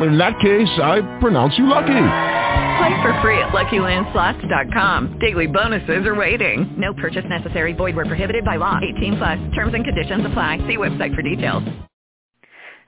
In that case, I pronounce you lucky. Play for free at LuckyLandSlots.com. Daily bonuses are waiting. No purchase necessary. Void where prohibited by law. 18 plus. Terms and conditions apply. See website for details.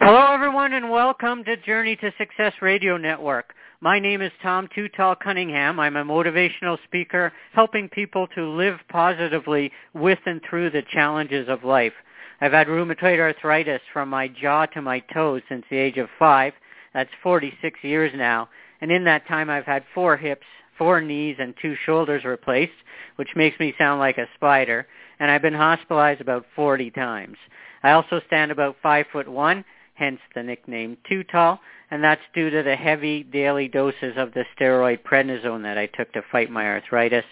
Hello, everyone, and welcome to Journey to Success Radio Network. My name is Tom Too Tall Cunningham. I'm a motivational speaker helping people to live positively with and through the challenges of life. I've had rheumatoid arthritis from my jaw to my toes since the age of five. That's 46 years now. And in that time, I've had four hips, four knees, and two shoulders replaced, which makes me sound like a spider. And I've been hospitalized about 40 times. I also stand about five foot one, hence the nickname Too Tall, and that's due to the heavy daily doses of the steroid prednisone that I took to fight my arthritis.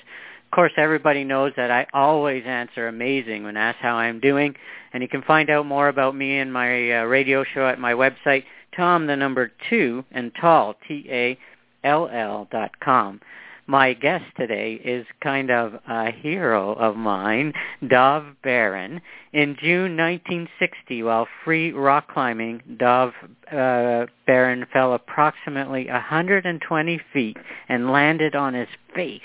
Of course, everybody knows that I always answer amazing when asked how I'm doing, and you can find out more about me and my uh, radio show at my website, Tom the number two and Tall T A L L dot com. My guest today is kind of a hero of mine, Dov Baron. In June 1960, while free rock climbing, Dov uh, Baron fell approximately 120 feet and landed on his face.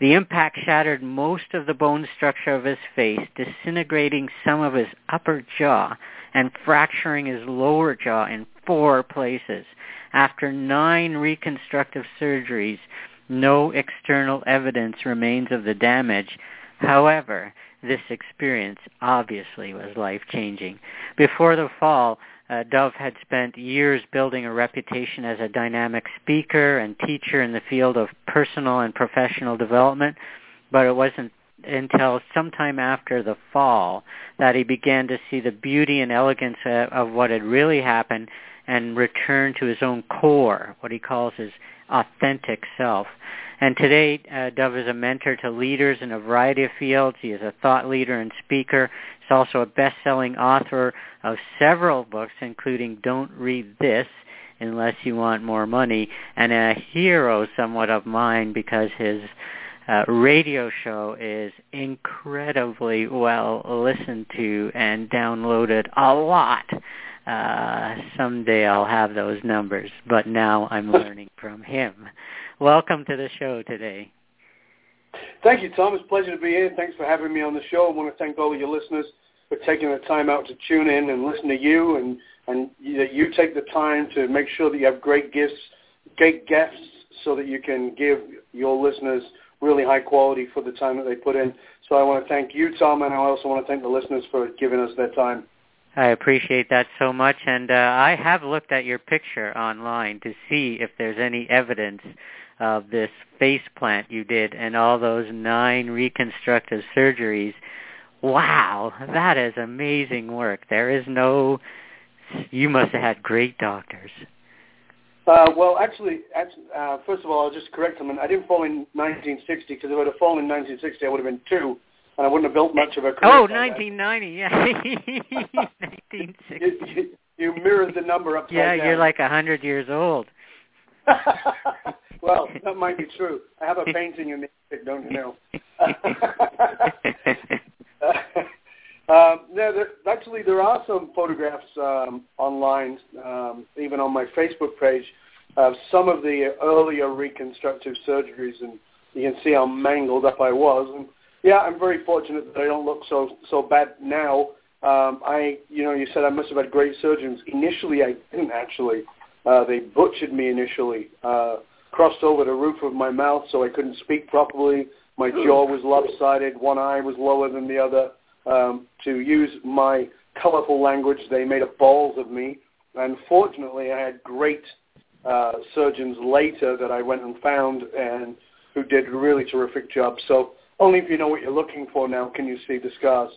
The impact shattered most of the bone structure of his face, disintegrating some of his upper jaw and fracturing his lower jaw in four places. After nine reconstructive surgeries, no external evidence remains of the damage. However, this experience obviously was life-changing. Before the fall, uh, Dov had spent years building a reputation as a dynamic speaker and teacher in the field of personal and professional development, but it wasn't until sometime after the fall that he began to see the beauty and elegance of what had really happened and return to his own core, what he calls his authentic self. And today, uh, Dov is a mentor to leaders in a variety of fields. He is a thought leader and speaker. He's also a best-selling author of several books, including Don't Read This, Unless You Want More Money, and a hero somewhat of mine because his uh, radio show is incredibly well listened to and downloaded a lot. Uh, someday I'll have those numbers, but now I'm learning from him. Welcome to the show today. Thank you, Tom. It's a pleasure to be here. Thanks for having me on the show. I want to thank all of your listeners for taking the time out to tune in and listen to you, and and that you take the time to make sure that you have great gifts, great guests, so that you can give your listeners really high quality for the time that they put in. So I want to thank you, Tom, and I also want to thank the listeners for giving us their time. I appreciate that so much, and uh, I have looked at your picture online to see if there's any evidence of this face plant you did and all those nine reconstructive surgeries. Wow, that is amazing work. There is no, you must have had great doctors. Uh, well, actually, uh, first of all, I'll just correct them. I didn't fall in 1960 because if I'd have fallen in 1960, I would have been two and I wouldn't have built much of a career. Oh, 1990, yeah. 1960. You, you, you mirrored the number upside yeah, down. you're like a hundred years old. well, that might be true. I have a painting in the don't you know? um, no, there, actually, there are some photographs um, online, um, even on my Facebook page, of some of the earlier reconstructive surgeries, and you can see how mangled up I was. And yeah, I'm very fortunate that I don't look so so bad now. Um, I, you know, you said I must have had great surgeons. Initially, I didn't actually. Uh, they butchered me initially. Uh, crossed over the roof of my mouth so I couldn't speak properly. My jaw was lopsided. One eye was lower than the other. Um, to use my colorful language, they made a balls of me. And fortunately, I had great uh, surgeons later that I went and found and who did a really terrific job. So only if you know what you're looking for now can you see the scars.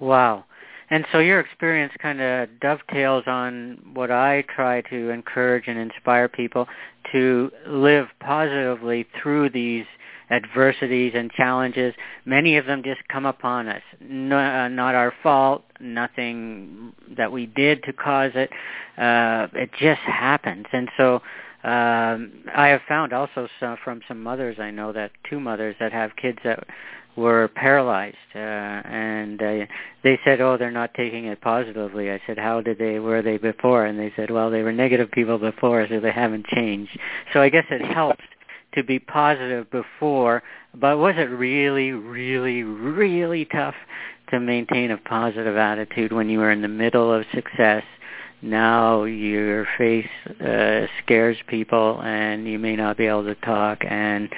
Wow. And so your experience kind of dovetails on what I try to encourage and inspire people to live positively through these adversities and challenges, many of them just come upon us. No, uh, not our fault, nothing that we did to cause it. Uh, it just happens. And so um, I have found also some, from some mothers I know that two mothers that have kids that were paralyzed uh, and uh, they said oh they're not taking it positively. I said how did they were they before? And they said well they were negative people before so they haven't changed. So i guess it helps to be positive before but was it really really really tough to maintain a positive attitude when you were in the middle of success now your face uh, scares people and you may not be able to talk and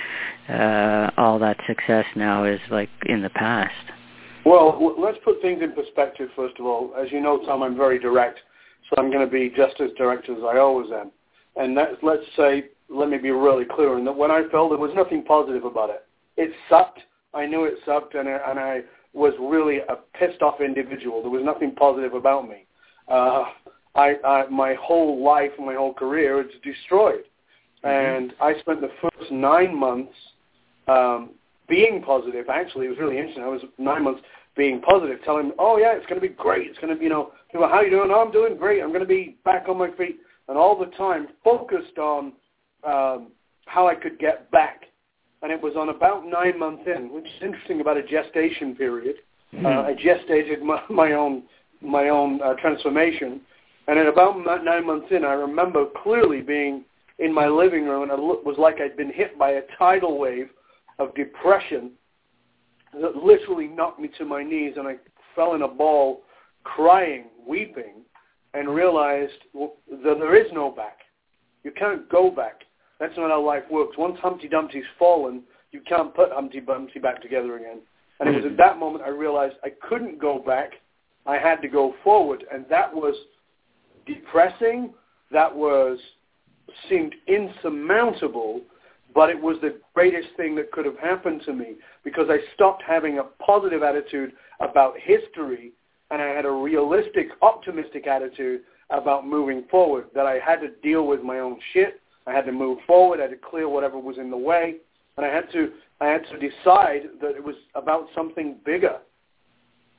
uh, all that success now is like in the past. Well, let's put things in perspective first of all. As you know, Tom, I'm very direct, so I'm going to be just as direct as I always am. And let's say, let me be really clear, and that when I felt there was nothing positive about it. It sucked. I knew it sucked, and I, and I was really a pissed off individual. There was nothing positive about me. Uh, I, I my whole life, my whole career, it's destroyed. Mm-hmm. And I spent the first nine months um, being positive. Actually, it was really interesting. I was nine months being positive, telling, "Oh yeah, it's going to be great. It's going to be, you know, people, how you doing? Oh, I'm doing great. I'm going to be back on my feet." And all the time focused on um, how I could get back. And it was on about nine months in, which is interesting about a gestation period. Mm-hmm. Uh, I gestated my, my own my own uh, transformation and at about nine months in, I remember clearly being in my living room, and it was like I'd been hit by a tidal wave of depression that literally knocked me to my knees, and I fell in a ball, crying, weeping, and realized that there is no back. You can't go back. That's not how life works. Once Humpty Dumpty's fallen, you can't put Humpty Dumpty back together again. And it was at that moment I realized I couldn't go back. I had to go forward, and that was – depressing, that was seemed insurmountable, but it was the greatest thing that could have happened to me because I stopped having a positive attitude about history and I had a realistic, optimistic attitude about moving forward, that I had to deal with my own shit. I had to move forward. I had to clear whatever was in the way. And I had to, I had to decide that it was about something bigger.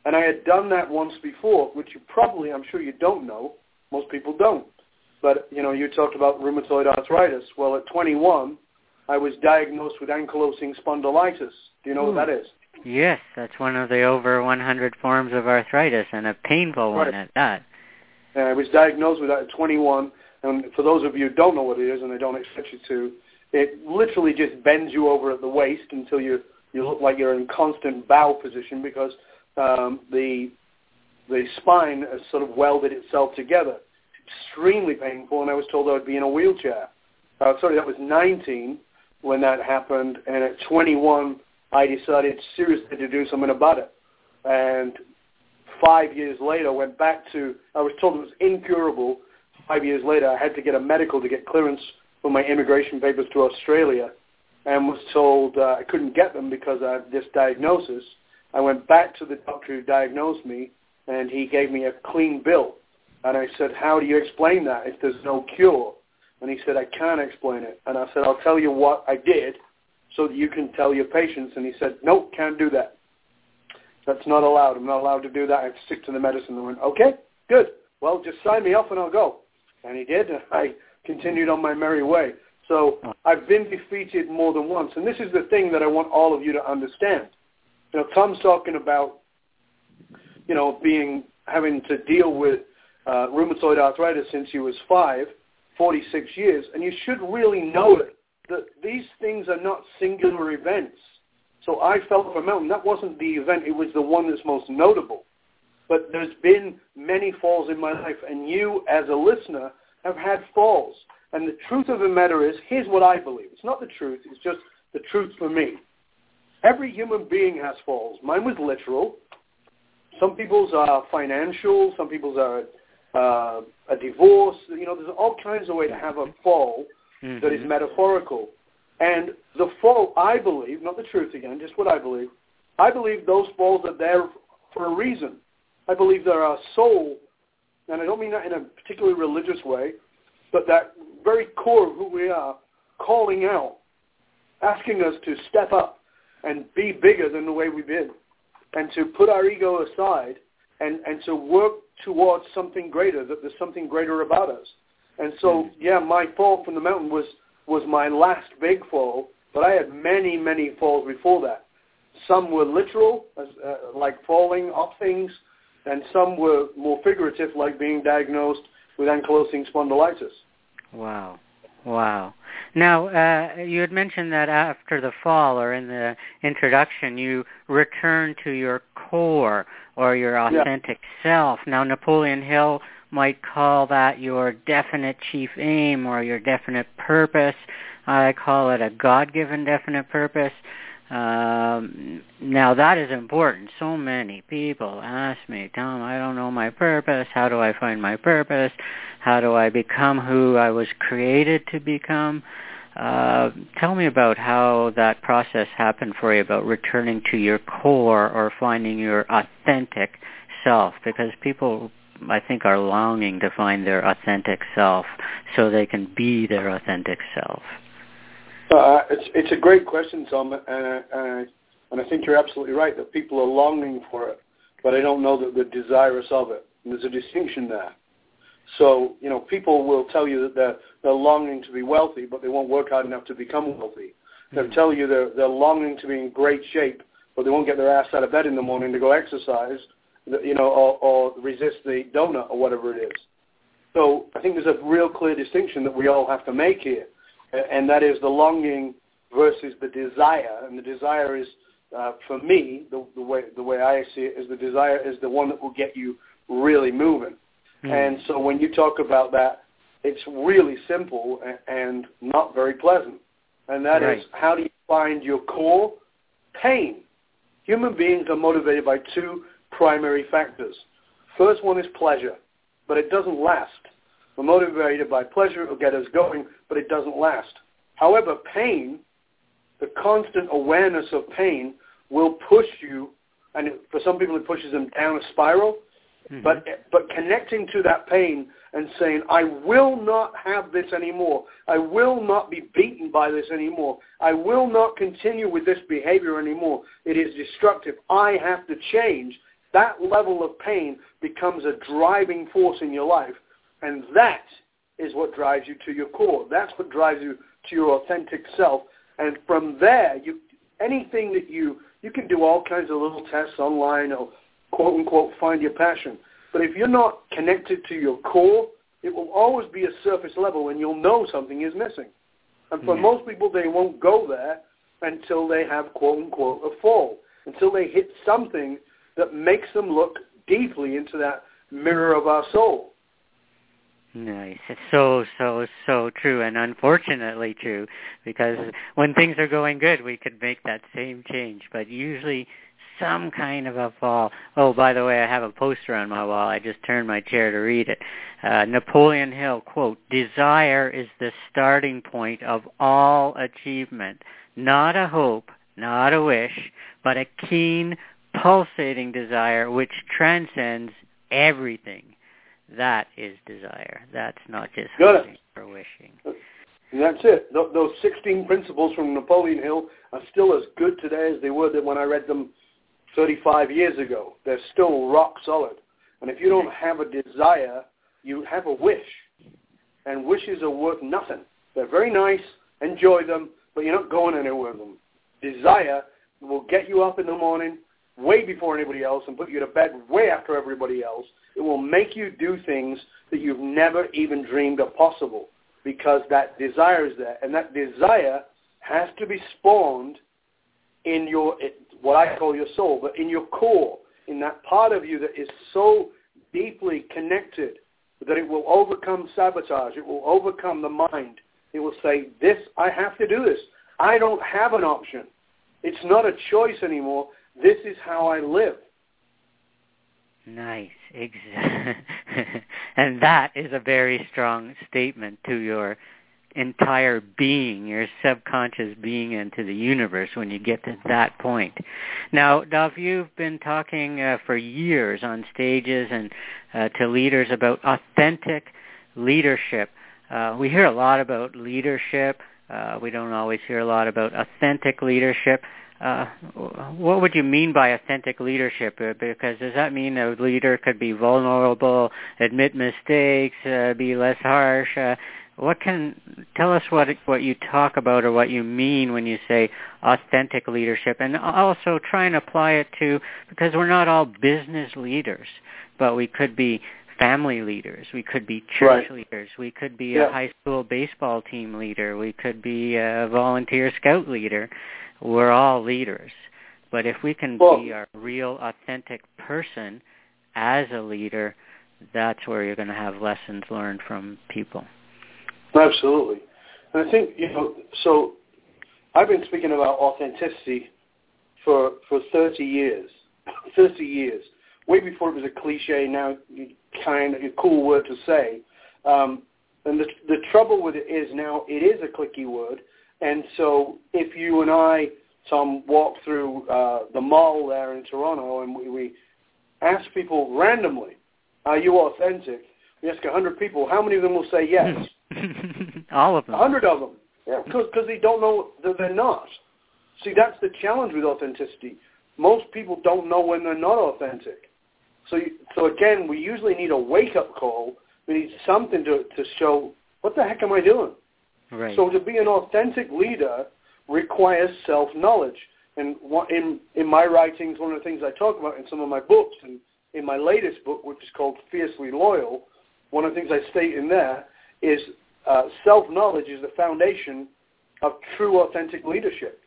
And I had done that once before, which you probably, I'm sure you don't know, most people don't. But, you know, you talked about rheumatoid arthritis. Well, at 21, I was diagnosed with ankylosing spondylitis. Do you know Ooh. what that is? Yes, that's one of the over 100 forms of arthritis, and a painful right. one at that. And I was diagnosed with that at 21, and for those of you who don't know what it is, and I don't expect you to, it literally just bends you over at the waist until you you look like you're in constant bow position because um, the the spine has sort of welded itself together. Extremely painful, and I was told I would be in a wheelchair. Uh, sorry, that was 19 when that happened, and at 21, I decided seriously to do something about it. And five years later, went back to, I was told it was incurable. Five years later, I had to get a medical to get clearance for my immigration papers to Australia and was told uh, I couldn't get them because of this diagnosis. I went back to the doctor who diagnosed me and he gave me a clean bill. And I said, how do you explain that if there's no cure? And he said, I can't explain it. And I said, I'll tell you what I did so that you can tell your patients. And he said, nope, can't do that. That's not allowed. I'm not allowed to do that. I have to stick to the medicine. And I went, okay, good. Well, just sign me off and I'll go. And he did. And I continued on my merry way. So I've been defeated more than once. And this is the thing that I want all of you to understand. You know, Tom's talking about you know, being having to deal with uh, rheumatoid arthritis since he was five, 46 years, and you should really know it, that these things are not singular events. So I fell off a mountain. That wasn't the event. It was the one that's most notable. But there's been many falls in my life, and you, as a listener, have had falls. And the truth of the matter is, here's what I believe. It's not the truth. It's just the truth for me. Every human being has falls. Mine was literal. Some people's are financial. Some people's are uh, a divorce. You know, there's all kinds of ways to have a fall mm-hmm. that is metaphorical. And the fall, I believe, not the truth again, just what I believe, I believe those falls are there for a reason. I believe there are our soul, and I don't mean that in a particularly religious way, but that very core of who we are calling out asking us to step up and be bigger than the way we've been, and to put our ego aside and, and to work towards something greater, that there's something greater about us. And so, yeah, my fall from the mountain was, was my last big fall, but I had many, many falls before that. Some were literal, as, uh, like falling off things, and some were more figurative, like being diagnosed with ankylosing spondylitis. Wow. Wow. Now, uh, you had mentioned that after the fall or in the introduction, you return to your core or your authentic yeah. self. Now, Napoleon Hill might call that your definite chief aim or your definite purpose. I call it a God-given definite purpose. Um, now that is important. So many people ask me, Tom, I don't know my purpose. How do I find my purpose? How do I become who I was created to become? Uh, tell me about how that process happened for you about returning to your core or finding your authentic self because people I think are longing to find their authentic self so they can be their authentic self. Uh, it's it's a great question, Tom, and, and, and I think you're absolutely right that people are longing for it, but I don't know that they're desirous of it. And there's a distinction there. So you know, people will tell you that they're they're longing to be wealthy, but they won't work hard enough to become wealthy. They'll mm-hmm. tell you they're they're longing to be in great shape, but they won't get their ass out of bed in the morning to go exercise, you know, or, or resist the donut or whatever it is. So I think there's a real clear distinction that we all have to make here and that is the longing versus the desire. And the desire is, uh, for me, the, the way the way I see it is the desire is the one that will get you really moving. Mm. And so when you talk about that, it's really simple and, not very pleasant. And that right. is how do you find your core? Pain. Human beings are motivated by two primary factors. First one is pleasure, but it doesn't last. We're motivated by pleasure. It will get us going, but it doesn't last. However, pain, the constant awareness of pain, will push you, and for some people it pushes them down a spiral. Mm-hmm. But but connecting to that pain and saying, I will not have this anymore. I will not be beaten by this anymore. I will not continue with this behavior anymore. It is destructive. I have to change. That level of pain becomes a driving force in your life and that is what drives you to your core. That's what drives you to your authentic self. And from there, you anything that you you can do all kinds of little tests online or quote unquote find your passion. But if you're not connected to your core, it will always be a surface level and you'll know something is missing. And for mm-hmm. most people, they won't go there until they have quote unquote a fall, until they hit something that makes them look deeply into that mirror of our soul. Nice. It's so, so, so true and unfortunately true because when things are going good, we could make that same change, but usually some kind of a fall. Oh, by the way, I have a poster on my wall. I just turned my chair to read it. Uh, Napoleon Hill, quote, desire is the starting point of all achievement, not a hope, not a wish, but a keen, pulsating desire which transcends everything that is desire. That's not just hoping or wishing. And that's it. Those 16 principles from Napoleon Hill are still as good today as they were when I read them 35 years ago. They're still rock solid. And if you don't mm-hmm. have a desire, you have a wish. And wishes are worth nothing. They're very nice, enjoy them, but you're not going anywhere with them. Desire will get you up in the morning way before anybody else and put you to bed way after everybody else it will make you do things that you've never even dreamed of possible because that desire is there. And that desire has to be spawned in your, what I call your soul, but in your core, in that part of you that is so deeply connected that it will overcome sabotage. It will overcome the mind. It will say, this, I have to do this. I don't have an option. It's not a choice anymore. This is how I live. Nice. Exactly. and that is a very strong statement to your entire being, your subconscious being into the universe when you get to that point. Now, Dov, you've been talking uh, for years on stages and uh, to leaders about authentic leadership. Uh, we hear a lot about leadership, Uh, we don't always hear a lot about authentic leadership. Uh, what would you mean by authentic leadership? Uh, because does that mean a leader could be vulnerable, admit mistakes, be less harsh? What can tell us what what you talk about or what you mean when you say authentic leadership, and also try and apply it to because we're not all business leaders, but we could be family leaders, we could be church Right. leaders, we could be Yeah. a high school baseball team leader, we could be a volunteer scout leader. We're all leaders. But if we can Well- be our real authentic person as a leader, that's where you're going to have lessons learned from people. Absolutely. And I think, you know, so I've been speaking about authenticity for for 30 years. 30 years. Way before it was a cliche, now kind of a cool word to say. Um, and the, the trouble with it is now it is a clicky word. And so if you and I, Tom, walk through uh, the mall there in Toronto and we, we ask people randomly, are you authentic? We ask 100 people, how many of them will say yes? all of them. A hundred of them. Yeah, because they don't know that they're not. See, that's the challenge with authenticity. Most people don't know when they're not authentic. So, you, so again, we usually need a wake-up call. We need something to to show what the heck am I doing. Right. So to be an authentic leader requires self-knowledge. And in in my writings, one of the things I talk about in some of my books, and in my latest book, which is called Fiercely Loyal, one of the things I state in there is uh, self-knowledge is the foundation of true authentic leadership.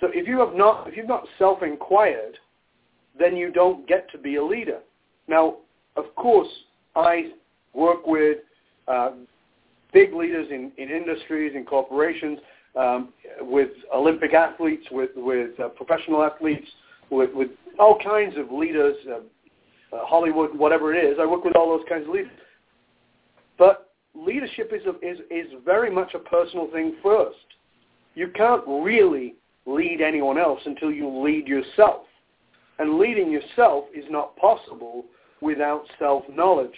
So if you have not, if you've not self-inquired, then you don't get to be a leader. Now, of course, I work with uh, big leaders in, in industries, in corporations, um, with Olympic athletes, with, with uh, professional athletes, with, with all kinds of leaders, uh, uh, Hollywood, whatever it is. I work with all those kinds of leaders. Leadership is, a, is, is very much a personal thing first. You can't really lead anyone else until you lead yourself. And leading yourself is not possible without self-knowledge.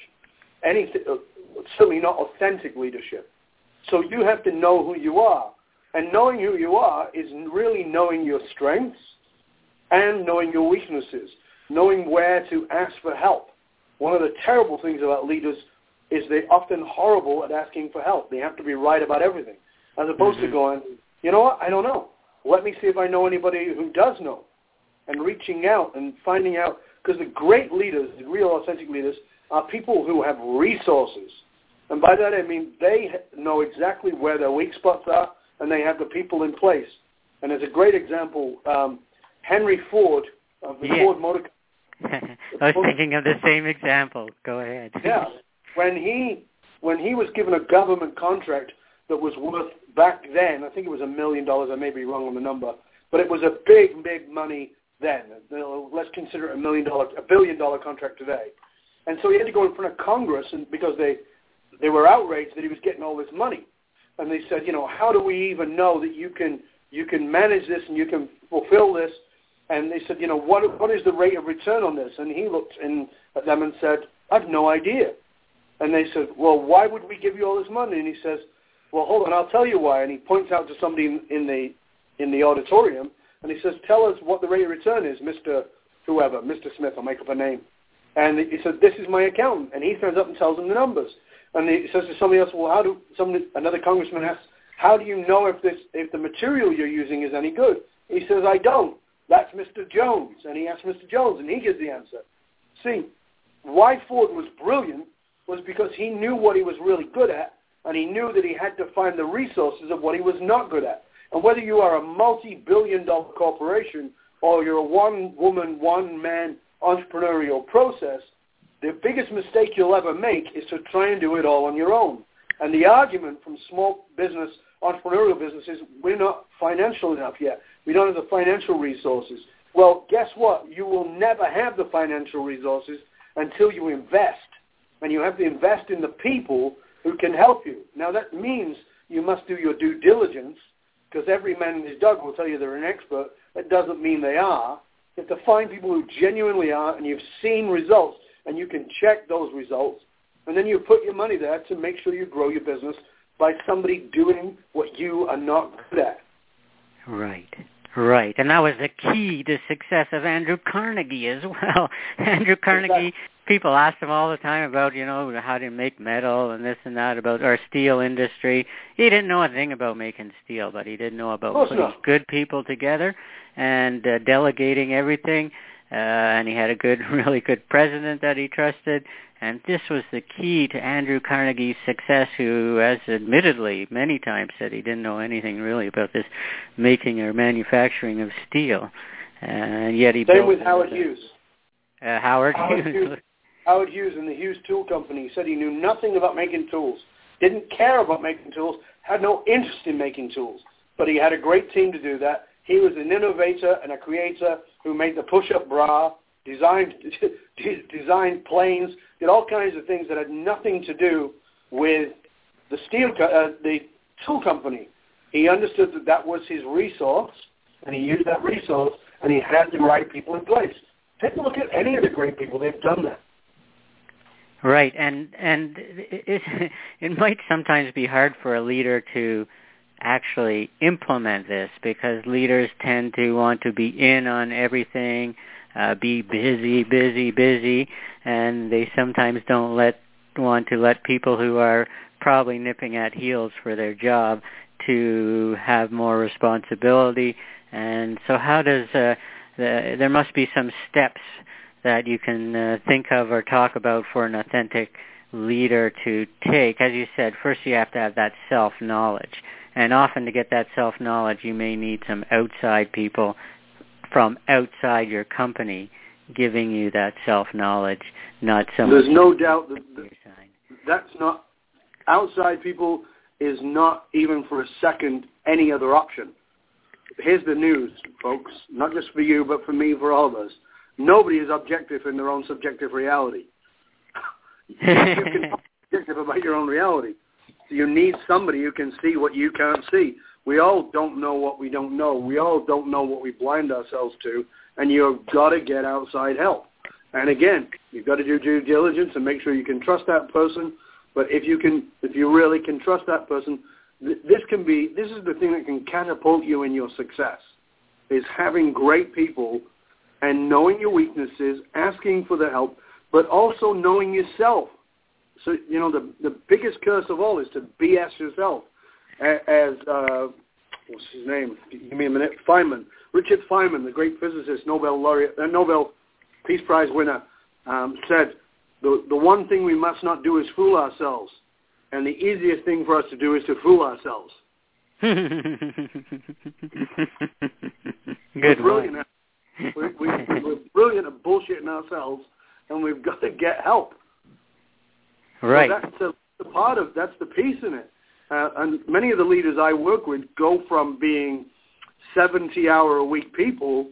Anything, certainly not authentic leadership. So you have to know who you are. And knowing who you are is really knowing your strengths and knowing your weaknesses, knowing where to ask for help. One of the terrible things about leaders is they're often horrible at asking for help. They have to be right about everything, as opposed to Mhm. going, you know what, I don't know. Let me see if I know anybody who does know. And reaching out and finding out, because the great leaders, the real authentic leaders, are people who have resources. And by that I mean they know exactly where their weak spots are, and they have the people in place. And as a great example, um, Henry Ford of the Yeah. Ford Motor I was thinking of the same example. Go ahead. Yeah. When he when he was given a government contract that was worth back then, I think it was a million dollars. I may be wrong on the number, but it was a big, big money then. Let's consider it a million dollar, a billion dollar contract today. And so he had to go in front of Congress, and because they they were outraged that he was getting all this money, and they said, you know, how do we even know that you can you can manage this and you can fulfill this? And they said, you know, what what is the rate of return on this? And he looked in, at them and said, I've no idea. And they said, well, why would we give you all this money? And he says, well, hold on, I'll tell you why. And he points out to somebody in, in the in the auditorium, and he says, tell us what the rate of return is, Mr. Whoever, Mr. Smith, I'll make up a name. And he said, this is my accountant. And he turns up and tells them the numbers. And he says to somebody else, well, how do somebody, another congressman asks, how do you know if this if the material you're using is any good? He says, I don't. That's Mr. Jones. And he asks Mr. Jones, and he gives the answer. See, why Ford was brilliant was because he knew what he was really good at, and he knew that he had to find the resources of what he was not good at. And whether you are a multi-billion dollar corporation or you're a one-woman, one-man entrepreneurial process, the biggest mistake you'll ever make is to try and do it all on your own. And the argument from small business, entrepreneurial businesses, we're not financial enough yet. We don't have the financial resources. Well, guess what? You will never have the financial resources until you invest. And you have to invest in the people who can help you. Now, that means you must do your due diligence because every man and his dog will tell you they're an expert. That doesn't mean they are. You have to find people who genuinely are and you've seen results and you can check those results. And then you put your money there to make sure you grow your business by somebody doing what you are not good at. Right. Right, and that was the key to success of Andrew Carnegie as well. Andrew Carnegie, people asked him all the time about, you know, how to make metal and this and that about our steel industry. He didn't know a thing about making steel, but he did know about putting not. good people together and uh, delegating everything. Uh, and he had a good, really good president that he trusted, and this was the key to Andrew Carnegie's success, who has admittedly many times said he didn't know anything really about this making or manufacturing of steel. And yet he Same built with Howard Hughes. Uh, Howard, Howard Hughes. Hughes. Howard Hughes and the Hughes Tool Company said he knew nothing about making tools, didn't care about making tools, had no interest in making tools. But he had a great team to do that. He was an innovator and a creator who made the push-up bra, designed designed planes, did all kinds of things that had nothing to do with the steel co- uh, the tool company. He understood that that was his resource, and he used that resource, and he had the right people in place. Take a look at any of the great people; they've done that. Right, and and it it might sometimes be hard for a leader to actually implement this because leaders tend to want to be in on everything uh, be busy, busy, busy, and they sometimes don't let want to let people who are probably nipping at heels for their job to have more responsibility. And so, how does uh, the, there must be some steps that you can uh, think of or talk about for an authentic leader to take? As you said, first you have to have that self knowledge. And often to get that self knowledge, you may need some outside people from outside your company giving you that self-knowledge, not some. There's no doubt that, that that's not outside people is not even for a second any other option. Here's the news, folks, not just for you, but for me, for all of us. Nobody is objective in their own subjective reality. you can be objective about your own reality. So you need somebody who can see what you can't see. We all don't know what we don't know. We all don't know what we blind ourselves to, and you've got to get outside help. And again, you've got to do due diligence and make sure you can trust that person. But if you can, if you really can trust that person, th- this can be, this is the thing that can catapult you in your success, is having great people and knowing your weaknesses, asking for the help, but also knowing yourself. So, you know, the, the biggest curse of all is to BS yourself as uh, what's his name? Give me a minute. Feynman, Richard Feynman, the great physicist, Nobel laureate, uh, Nobel Peace Prize winner, um, said the the one thing we must not do is fool ourselves, and the easiest thing for us to do is to fool ourselves. Good we're brilliant. we, we, we're brilliant at bullshitting ourselves, and we've got to get help. Right. So that's a part of that's the piece in it. Uh, and many of the leaders I work with go from being 70 hour a week people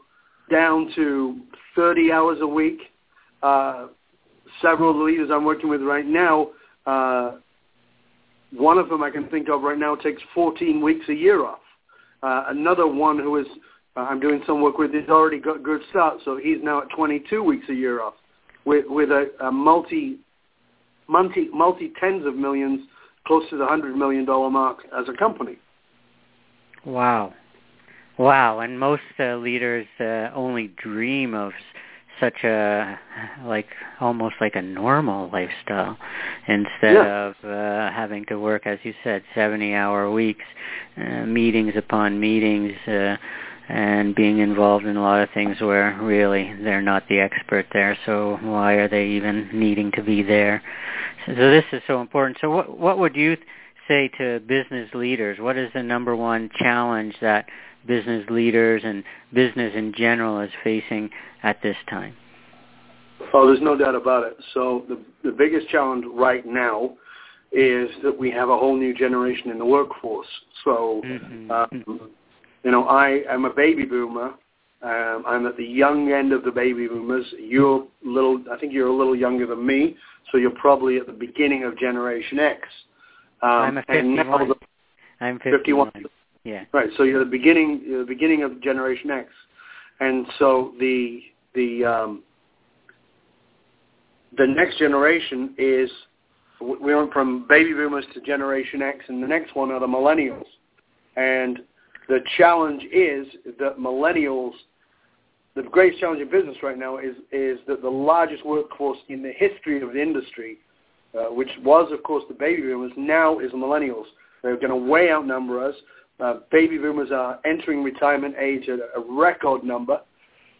down to 30 hours a week. Uh, several of the leaders I'm working with right now, uh, one of them I can think of right now takes 14 weeks a year off. Uh, another one who is uh, I'm doing some work with has already got good start, so he's now at 22 weeks a year off, with with a, a multi multi multi tens of millions close to the hundred million dollar mark as a company. Wow, wow! And most uh, leaders uh, only dream of such a like almost like a normal lifestyle instead yeah. of uh, having to work, as you said, seventy hour weeks, uh, meetings upon meetings. Uh, and being involved in a lot of things where really they're not the expert there, so why are they even needing to be there? So, so this is so important. So what what would you say to business leaders? What is the number one challenge that business leaders and business in general is facing at this time? Oh, there's no doubt about it. So the the biggest challenge right now is that we have a whole new generation in the workforce. So mm-hmm. um, you know, I am a baby boomer. Um, I'm at the young end of the baby boomers. You're little, I think you're a little younger than me, so you're probably at the beginning of Generation X. Um, I'm a 51. The, I'm 51. 51. Yeah. Right. So you're the beginning, you're the beginning of Generation X, and so the the um, the next generation is we went from baby boomers to Generation X, and the next one are the millennials. And the challenge is that millennials, the greatest challenge in business right now is is that the largest workforce in the history of the industry, uh, which was of course the baby boomers, now is millennials. They're going to way outnumber us. Uh, baby boomers are entering retirement age at a record number,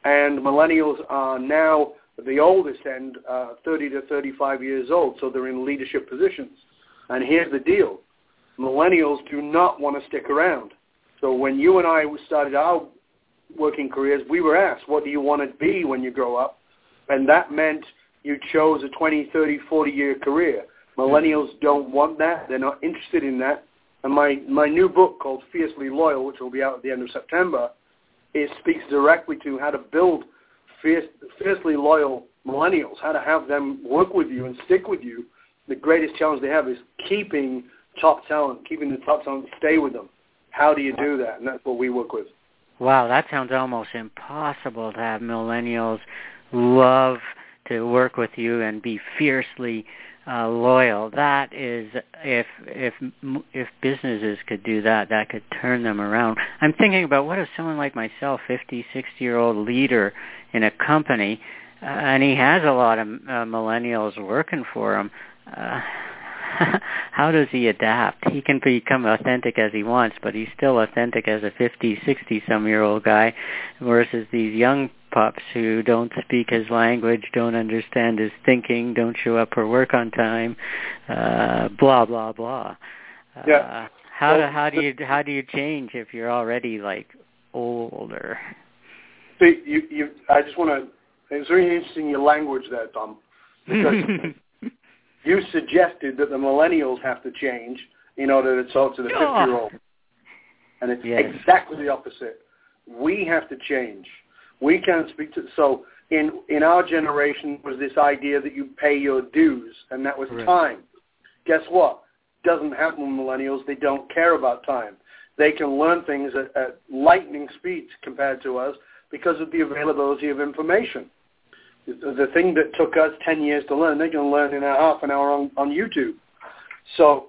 and millennials are now the oldest end, uh, 30 to 35 years old, so they're in leadership positions. And here's the deal. Millennials do not want to stick around. So when you and I started our working careers, we were asked, what do you want to be when you grow up? And that meant you chose a 20, 30, 40-year career. Millennials don't want that. They're not interested in that. And my, my new book called Fiercely Loyal, which will be out at the end of September, it speaks directly to how to build – fierce, fiercely loyal millennials, how to have them work with you and stick with you. The greatest challenge they have is keeping top talent, keeping the top talent stay with them. How do you do that? And that's what we work with. Wow, that sounds almost impossible to have millennials love to work with you and be fiercely uh, loyal. That is, if if if businesses could do that, that could turn them around. I'm thinking about what if someone like myself, 50, 60 year old leader in a company, uh, and he has a lot of uh, millennials working for him. Uh, how does he adapt? He can become authentic as he wants, but he's still authentic as a 50, 60 some year old guy versus these young pups who don't speak his language, don't understand his thinking, don't show up for work on time, uh, blah blah blah. Uh, yeah. How well, how do you how do you change if you're already like older? See, you you I just want to. It's very interesting your language there, Tom, because you suggested that the millennials have to change in order to talk to the 50-year-old. And it's yes. exactly the opposite. We have to change. We can't speak to so in in our generation was this idea that you pay your dues and that was right. time. Guess what? Doesn't happen with millennials. They don't care about time. They can learn things at, at lightning speeds compared to us because of the availability of information. The thing that took us 10 years to learn, they can learn in a half an hour on, on YouTube. So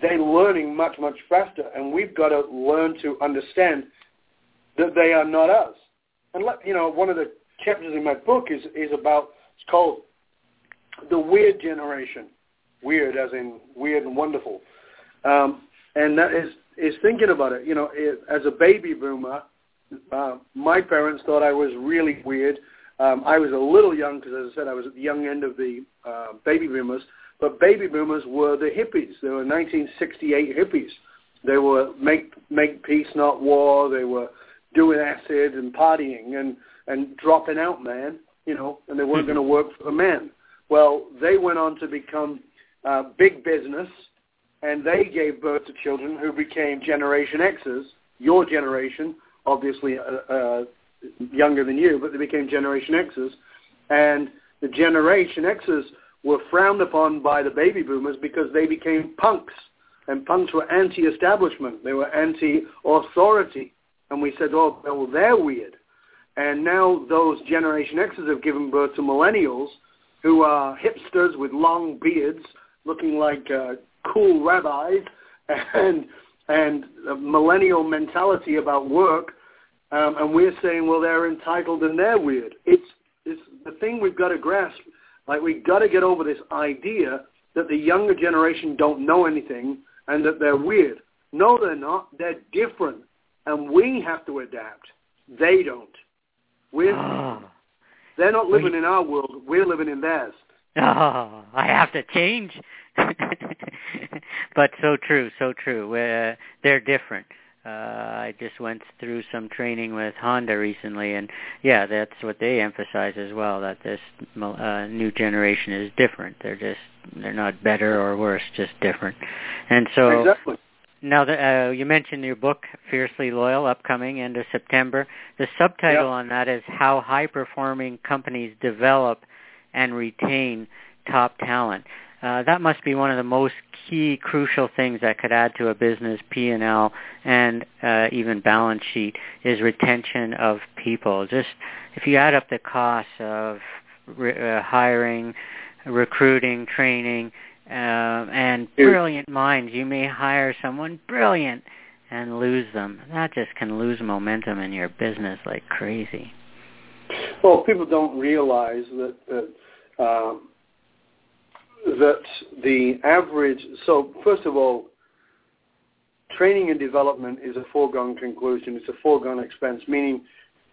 they're learning much, much faster, and we've got to learn to understand that they are not us and let, you know, one of the chapters in my book is is about it's called the weird generation. Weird, as in weird and wonderful, um, and that is is thinking about it. You know, it, as a baby boomer, uh, my parents thought I was really weird. Um, I was a little young because, as I said, I was at the young end of the uh, baby boomers. But baby boomers were the hippies. They were 1968 hippies. They were make make peace, not war. They were doing acid and partying and and dropping out, man. You know, and they weren't going to work for the men. Well, they went on to become uh, big business, and they gave birth to children who became Generation X's, your generation, obviously uh, uh, younger than you, but they became Generation X's, and the Generation X's were frowned upon by the baby boomers because they became punks, and punks were anti-establishment. They were anti-authority. And we said, oh, well, they're weird. And now those Generation X's have given birth to millennials who are hipsters with long beards looking like uh, cool rabbis and and millennial mentality about work. Um, and we're saying, well, they're entitled and they're weird. It's, it's the thing we've got to grasp. Like we've got to get over this idea that the younger generation don't know anything and that they're weird. No, they're not. They're different and we have to adapt. They don't. We're, oh. They're not living we, in our world. We're living in theirs. Oh, I have to change. but so true, so true. Uh, they're different. Uh, I just went through some training with Honda recently, and yeah, that's what they emphasize as well. That this uh, new generation is different. They're just they're not better or worse, just different. And so exactly. Now, that uh, you mentioned your book, Fiercely Loyal, upcoming end of September. The subtitle yep. on that is How High-Performing Companies Develop and Retain Top Talent. Uh, that must be one of the most key, crucial things that could add to a business P&L and uh, even balance sheet is retention of people. Just if you add up the costs of re- uh, hiring, recruiting, training, uh, and brilliant minds. You may hire someone brilliant and lose them. That just can lose momentum in your business like crazy. Well, people don't realize that that, um, that the average. So first of all, training and development is a foregone conclusion. It's a foregone expense, meaning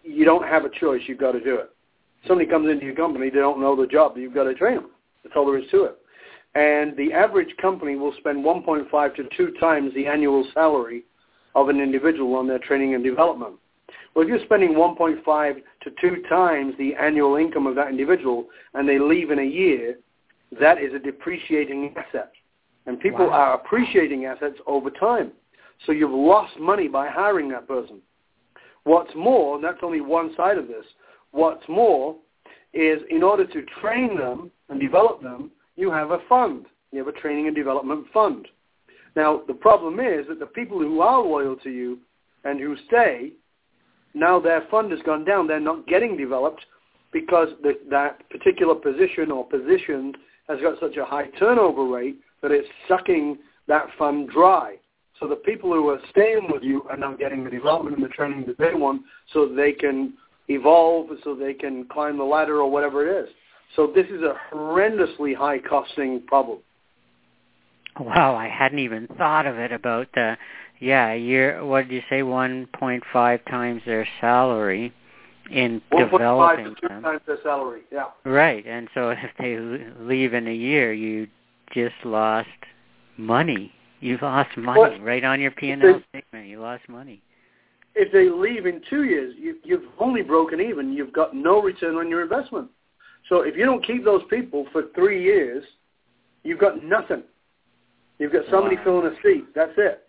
you don't have a choice. You've got to do it. Somebody comes into your company, they don't know the job. You've got to train them. That's all there is to it. And the average company will spend 1.5 to 2 times the annual salary of an individual on their training and development. Well, if you're spending 1.5 to 2 times the annual income of that individual and they leave in a year, that is a depreciating asset. And people wow. are appreciating assets over time. So you've lost money by hiring that person. What's more, and that's only one side of this, what's more is in order to train them and develop them, you have a fund. You have a training and development fund. Now, the problem is that the people who are loyal to you and who stay, now their fund has gone down. They're not getting developed because the, that particular position or position has got such a high turnover rate that it's sucking that fund dry. So the people who are staying with you are not getting the development and the training that they want so they can evolve, so they can climb the ladder or whatever it is. So this is a horrendously high costing problem. Wow, I hadn't even thought of it about the yeah, year what did you say, one point five times their salary in 1. developing 5 to 2 them. times their salary, yeah. Right, and so if they leave in a year, you just lost money. You lost money Well, right on your P and L statement. You lost money. If they leave in two years, you, you've only broken even. You've got no return on your investment. So if you don't keep those people for three years, you've got nothing. You've got somebody Wow. filling a seat. That's it.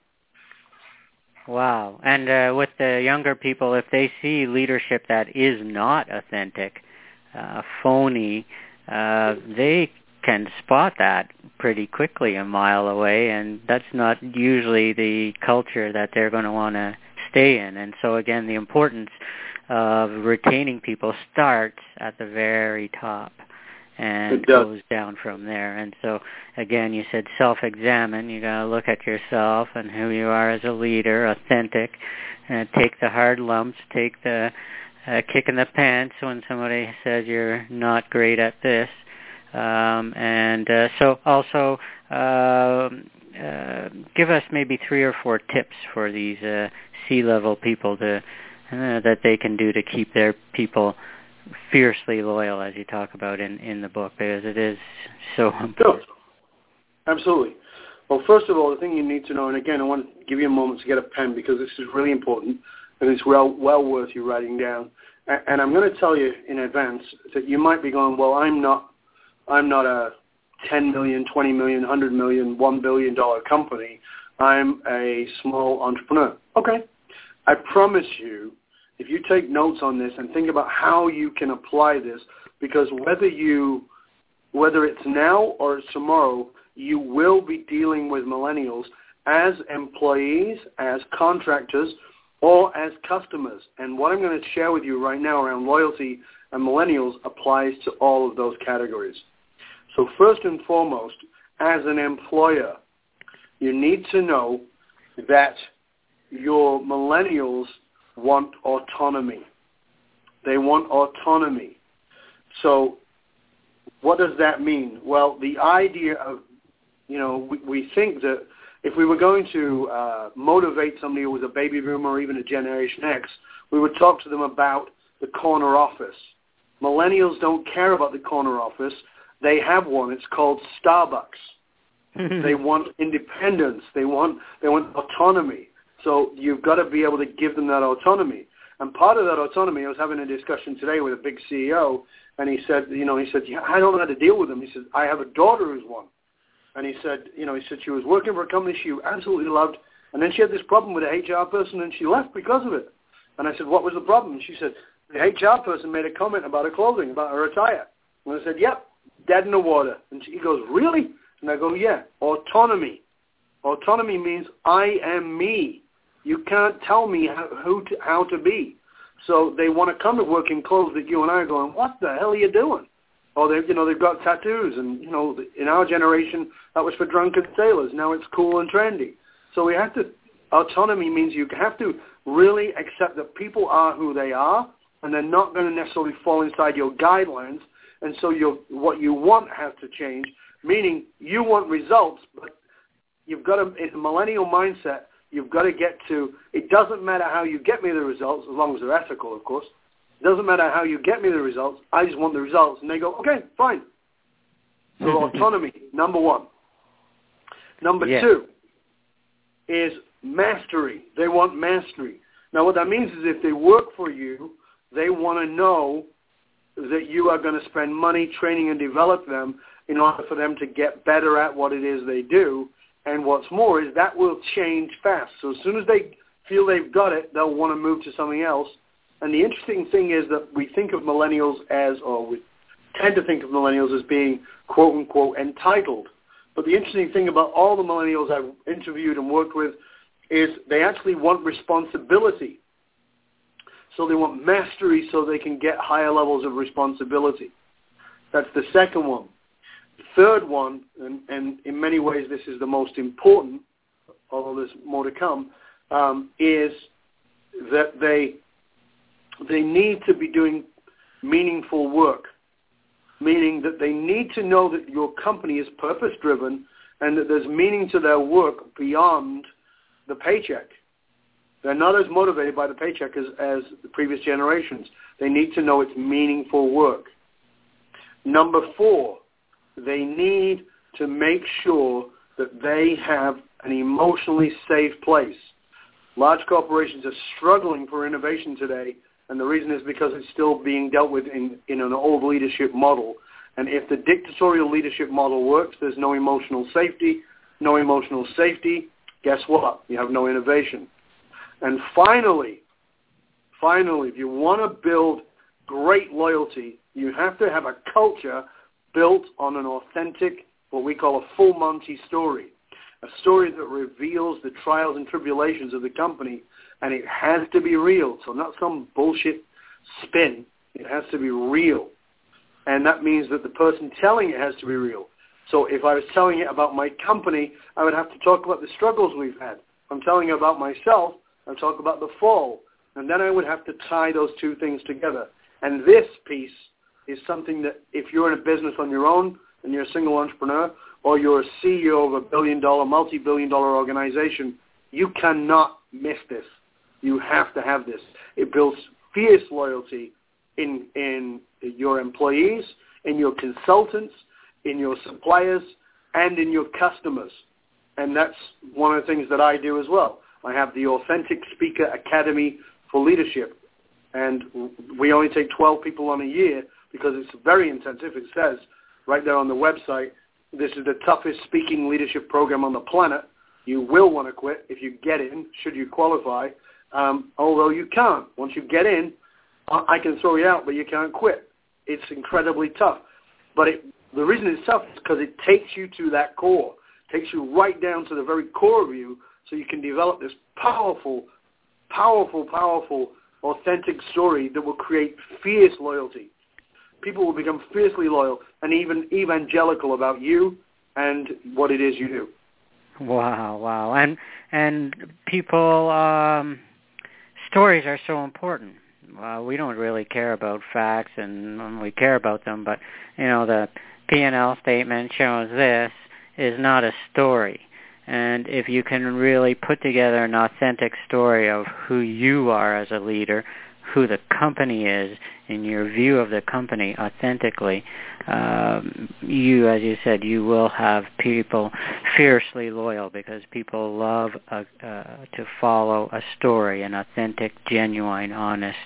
Wow. And uh, with the younger people, if they see leadership that is not authentic, uh, phony, uh, they can spot that pretty quickly a mile away, and that's not usually the culture that they're going to want to stay in. And so again, the importance of retaining people starts at the very top and goes down from there. And so again, you said self-examine. You got to look at yourself and who you are as a leader, authentic, and take the hard lumps, take the uh, kick in the pants when somebody says you're not great at this. Um, and uh, so also um uh, give us maybe three or four tips for these uh, C-level people to uh, that they can do to keep their people fiercely loyal, as you talk about in in the book, because it is so important. Absolutely. Well, first of all, the thing you need to know, and again, I want to give you a moment to get a pen because this is really important and it's well well worth you writing down. A- And I'm going to tell you in advance that you might be going, well, I'm not, I'm not a 10 million, 20 million, 100 million, 1 billion dollar company. I'm a small entrepreneur. Okay. I promise you, if you take notes on this and think about how you can apply this, because whether you, whether it's now or tomorrow, you will be dealing with millennials as employees, as contractors, or as customers. And what I'm going to share with you right now around loyalty and millennials applies to all of those categories. So first and foremost, as an employer, you need to know that your millennials want autonomy. They want autonomy. So what does that mean? Well, the idea of, you know, we, we think that if we were going to uh, motivate somebody who was a baby boomer or even a Generation X, we would talk to them about the corner office. Millennials don't care about the corner office. They have one. It's called Starbucks. they want independence. They want they want autonomy. So you've got to be able to give them that autonomy. And part of that autonomy, I was having a discussion today with a big CEO, and he said, you know, he said, yeah, I don't know how to deal with them. He said, I have a daughter who's one. And he said, you know, he said she was working for a company she absolutely loved, and then she had this problem with the HR person, and she left because of it. And I said, what was the problem? And she said, the HR person made a comment about her clothing, about her attire. And I said, yep, dead in the water. And she, he goes, really? And I go, yeah, autonomy. Autonomy means I am me. You can't tell me how, who to, how to be. So they want to come to work in clothes that you and I are going, what the hell are you doing? or they you know they've got tattoos, and you know in our generation that was for drunken sailors. Now it's cool and trendy. So we have to autonomy means you have to really accept that people are who they are, and they're not going to necessarily fall inside your guidelines. And so your what you want has to change. Meaning you want results, but you've got in a millennial mindset. You've got to get to. It doesn't matter how you get me the results, as long as they're ethical, of course. It doesn't matter how you get me the results. I just want the results. And they go, okay, fine. So autonomy, number one. Number Yeah. two is mastery. They want mastery. Now, what that means is if they work for you, they want to know that you are going to spend money training and develop them in order for them to get better at what it is they do. And what's more is that will change fast. So as soon as they feel they've got it, they'll want to move to something else. And the interesting thing is that we think of millennials as, or we tend to think of millennials as being quote unquote entitled. But the interesting thing about all the millennials I've interviewed and worked with is they actually want responsibility. So they want mastery so they can get higher levels of responsibility. That's the second one. Third one, and, and in many ways this is the most important, although there's more to come, um, is that they they need to be doing meaningful work, meaning that they need to know that your company is purpose driven and that there's meaning to their work beyond the paycheck. They're not as motivated by the paycheck as, as the previous generations. They need to know it's meaningful work. Number four, they need to make sure that they have an emotionally safe place. Large corporations are struggling for innovation today, and the reason is because it's still being dealt with in, in an old leadership model. And if the dictatorial leadership model works, there's no emotional safety. No emotional safety, guess what? You have no innovation. And finally, finally, if you want to build great loyalty, you have to have a culture built on an authentic, what we call a full Monty story, a story that reveals the trials and tribulations of the company, and it has to be real. So not some bullshit spin. It has to be real. And that means that the person telling it has to be real. So if I was telling it about my company, I would have to talk about the struggles we've had. If I'm telling it about myself, I'd talk about the fall. And then I would have to tie those two things together. And this piece is something that if you're in a business on your own and you're a single entrepreneur or you're a CEO of a billion dollar, multi-billion dollar organization, you cannot miss this. You have to have this. It builds fierce loyalty in, in your employees, in your consultants, in your suppliers, and in your customers. And that's one of the things that I do as well. I have the Authentic Speaker Academy for Leadership. And we only take 12 people on a year because it's very intensive. It says right there on the website, this is the toughest speaking leadership program on the planet. You will want to quit if you get in, should you qualify, um, although you can't. Once you get in, I can throw you out, but you can't quit. It's incredibly tough. But it, the reason it's tough is because it takes you to that core, takes you right down to the very core of you so you can develop this powerful, powerful, powerful, authentic story that will create fierce loyalty. People will become fiercely loyal and even evangelical about you and what it is you do. Wow, wow. And and people um stories are so important. Uh, we don't really care about facts and we care about them, but you know the P&L statement shows this is not a story. And if you can really put together an authentic story of who you are as a leader, who the company is, in your view of the company authentically, um, you, as you said, you will have people fiercely loyal because people love a, uh, to follow a story, an authentic, genuine, honest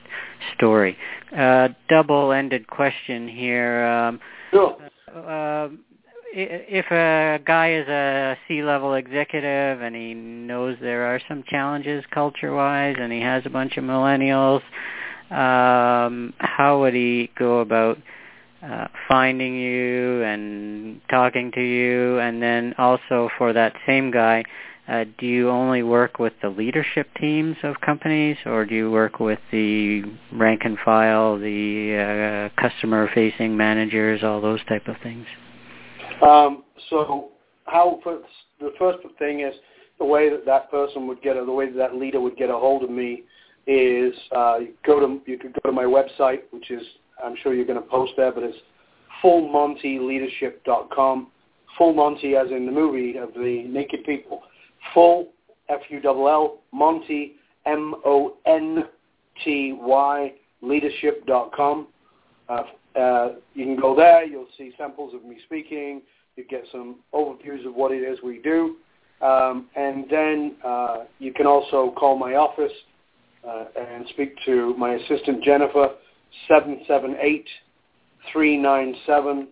story. Uh, double-ended question here. Um, Sure. uh, if a guy is a C-level executive and he knows there are some challenges culture-wise and he has a bunch of millennials, um, how would he go about uh, finding you and talking to you? And then also for that same guy, uh, do you only work with the leadership teams of companies, or do you work with the rank and file, the uh, customer-facing managers, all those type of things? Um, so, how the first thing is the way that that person would get, or the way that that leader would get a hold of me is uh, you go to you could go to my website, which is I'm sure you're going to post there, but it's fullmontyleadership.com. Full Monty, as in the movie of the naked people. Full F U L L Monty M O N T Y leadership.com. Uh, uh, you can go there. You'll see samples of me speaking. You get some overviews of what it is we do. Um, and then uh, you can also call my office uh, and speak to my assistant Jennifer, 778 397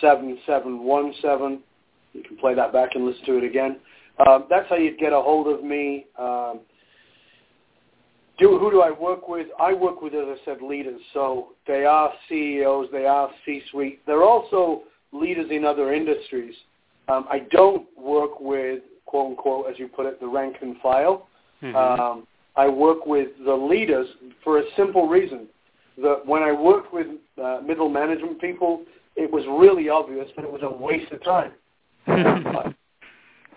7717. You can play that back and listen to it again. Uh, that's how you'd get a hold of me. Um, do, who do I work with? I work with, as I said, leaders. So they are CEOs, they are C-suite. They're also leaders in other industries. Um, I don't work with, quote unquote, as you put it, the rank and file. Mm-hmm. Um, I work with the leaders for a simple reason. That when I worked with uh, middle management people, it was really obvious that it was a waste of time.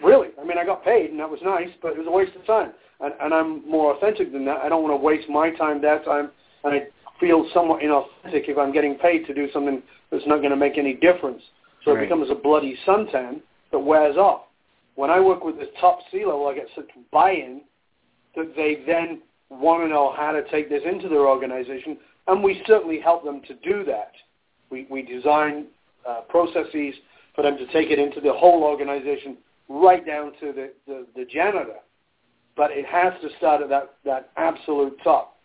really, I mean, I got paid and that was nice, but it was a waste of time. And, and I'm more authentic than that. I don't want to waste my time, their time, and I feel somewhat inauthentic if I'm getting paid to do something that's not going to make any difference. So right. it becomes a bloody suntan that wears off. When I work with the top C level, I get such buy-in that they then want to know how to take this into their organization, and we certainly help them to do that. We, we design uh, processes for them to take it into the whole organization, right down to the, the, the janitor. But it has to start at that, that absolute top.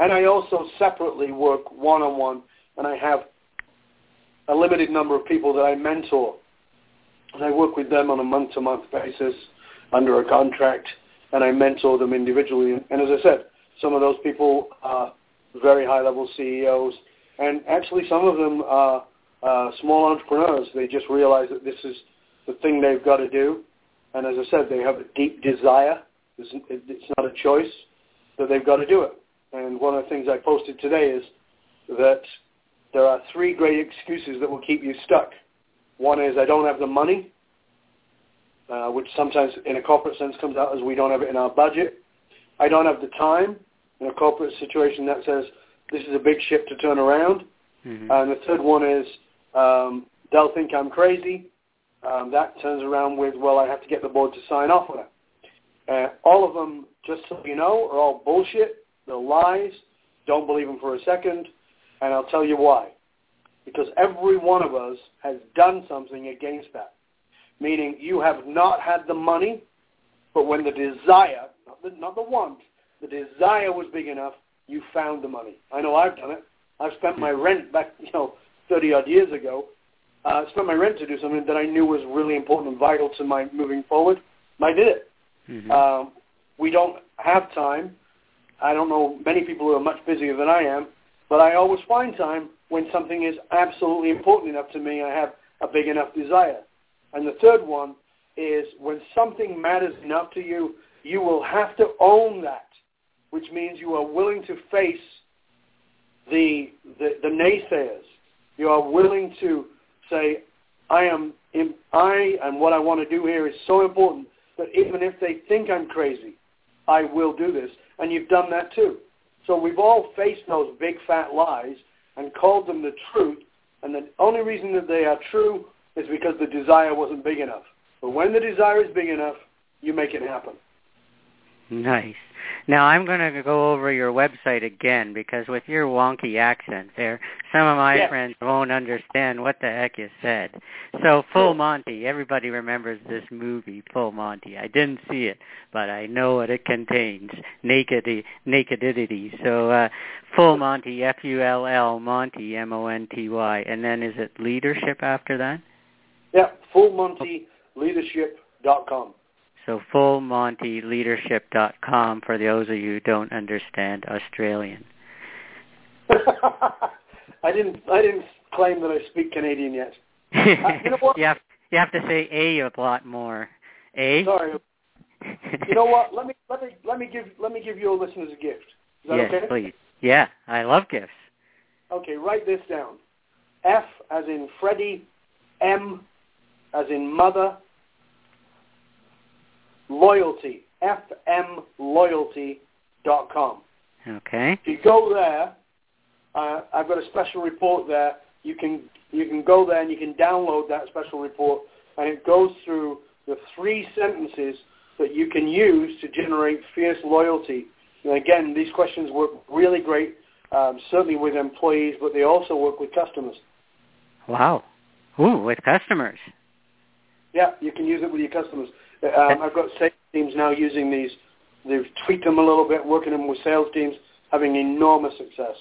And I also separately work one-on-one, and I have a limited number of people that I mentor. And I work with them on a month-to-month basis under a contract and I mentor them individually. And as I said, some of those people are very high-level CEOs, and actually some of them are uh, small entrepreneurs. They just realize that this is the thing they've got to do, and as I said, they have a deep desire. It's, it's not a choice that they've got to do it. And one of the things I posted today is that there are three great excuses that will keep you stuck. One is I don't have the money uh, which sometimes in a corporate sense comes out as we don't have it in our budget. I don't have the time in a corporate situation that says this is a big ship to turn around. Mm-hmm. And the third one is um, they'll think I'm crazy. Um, that turns around with, well, I have to get the board to sign off on it. Uh, all of them, just so you know, are all bullshit. They're lies. Don't believe them for a second. And I'll tell you why. Because every one of us has done something against that meaning you have not had the money, but when the desire, not the, not the want, the desire was big enough, you found the money. I know I've done it. I've spent my rent back, you know, 30 odd years ago. Uh, spent my rent to do something that I knew was really important and vital to my moving forward. And I did it. Mm-hmm. Um, we don't have time. I don't know many people who are much busier than I am, but I always find time when something is absolutely important enough to me. I have a big enough desire. And the third one is when something matters enough to you, you will have to own that, which means you are willing to face the, the, the naysayers. You are willing to say, I am, I and what I want to do here is so important that even if they think I'm crazy, I will do this. And you've done that too. So we've all faced those big fat lies and called them the truth. And the only reason that they are true is because the desire wasn't big enough. But when the desire is big enough, you make it happen. Nice. Now I'm going to go over your website again because with your wonky accent there, some of my friends won't understand what the heck you said. So Full Monty, everybody remembers this movie, Full Monty. I didn't see it, but I know what it contains, naked nakedity. So uh, Full Monty, F-U-L-L, Monty, M-O-N-T-Y. And then is it leadership after that? Yeah, fullmontyleadership.com. So fullmontyleadership.com for those of you who don't understand Australian. I didn't. I didn't claim that I speak Canadian yet. Uh, you, know you have you have to say a a lot more. A. Sorry. you know what? Let me let me let me give let me give your listeners a gift. Is that yes, okay? please. Yeah, I love gifts. Okay, write this down. F as in Freddie, M as in mother, loyalty, fmloyalty.com. Okay. If you go there, uh, I've got a special report there. You can you can go there and you can download that special report, and it goes through the three sentences that you can use to generate fierce loyalty. And again, these questions work really great, um, certainly with employees, but they also work with customers. Wow. Ooh, with customers. Yeah, you can use it with your customers. Um, I've got sales teams now using these. They've tweaked them a little bit, working them with sales teams, having enormous success.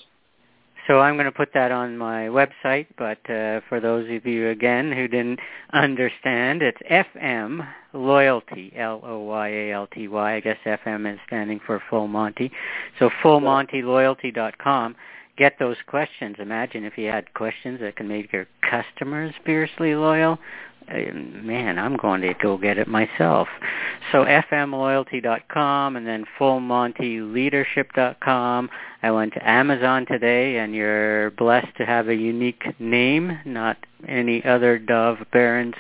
So I'm going to put that on my website, but uh, for those of you again who didn't understand, it's FM Loyalty, L-O-Y-A-L-T-Y. I guess FM is standing for Full Monty. So fullmontyloyalty.com. Get those questions. Imagine if you had questions that can make your customers fiercely loyal. Uh, man, I'm going to go get it myself. So fmloyalty.com and then fullmontyleadership.com. I went to Amazon today, and you're blessed to have a unique name, not any other Dov Barons,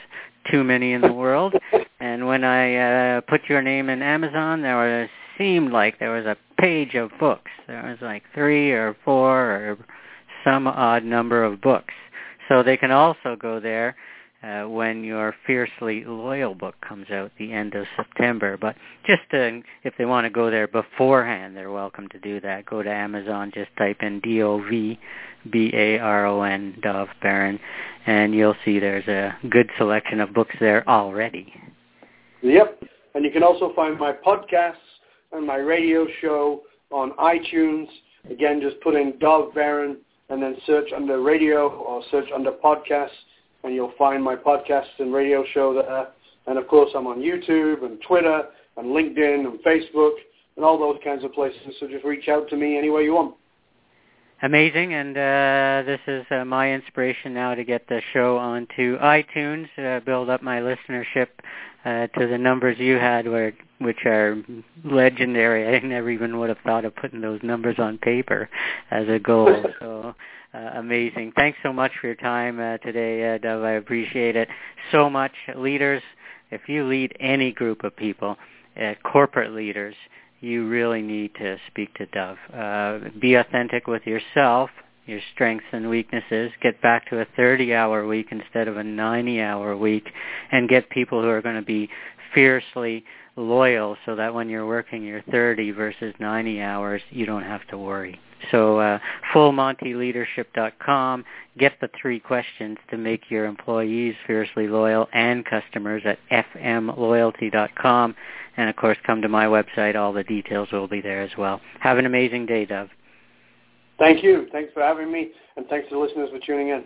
too many in the world. and when I uh, put your name in Amazon, there was seemed like there was a page of books. There was like three or four or some odd number of books. So they can also go there uh, when your Fiercely Loyal book comes out the end of September. But just to, if they want to go there beforehand, they're welcome to do that. Go to Amazon, just type in D-O-V-B-A-R-O-N, Dov Baron, and you'll see there's a good selection of books there already. Yep. And you can also find my podcasts and my radio show on iTunes. Again, just put in Dov Baron and then search under radio or search under podcasts and you'll find my podcast and radio show there. And of course, I'm on YouTube and Twitter and LinkedIn and Facebook and all those kinds of places. So just reach out to me any way you want. Amazing, and uh, this is uh, my inspiration now to get the show onto iTunes, uh, build up my listenership uh, to the numbers you had, where, which are legendary. I never even would have thought of putting those numbers on paper as a goal. So uh, amazing. Thanks so much for your time uh, today, uh, Dov. I appreciate it so much. Leaders, if you lead any group of people, uh, corporate leaders, you really need to speak to Dov. Uh, be authentic with yourself, your strengths and weaknesses. Get back to a 30-hour week instead of a 90-hour week, and get people who are going to be fiercely loyal so that when you're working your 30 versus 90 hours, you don't have to worry. So uh, fullmontyleadership.com. Get the three questions to make your employees fiercely loyal and customers at fmloyalty.com. And of course, come to my website. All the details will be there as well. Have an amazing day, Dov. Thank you. Thanks for having me, and thanks to the listeners for tuning in.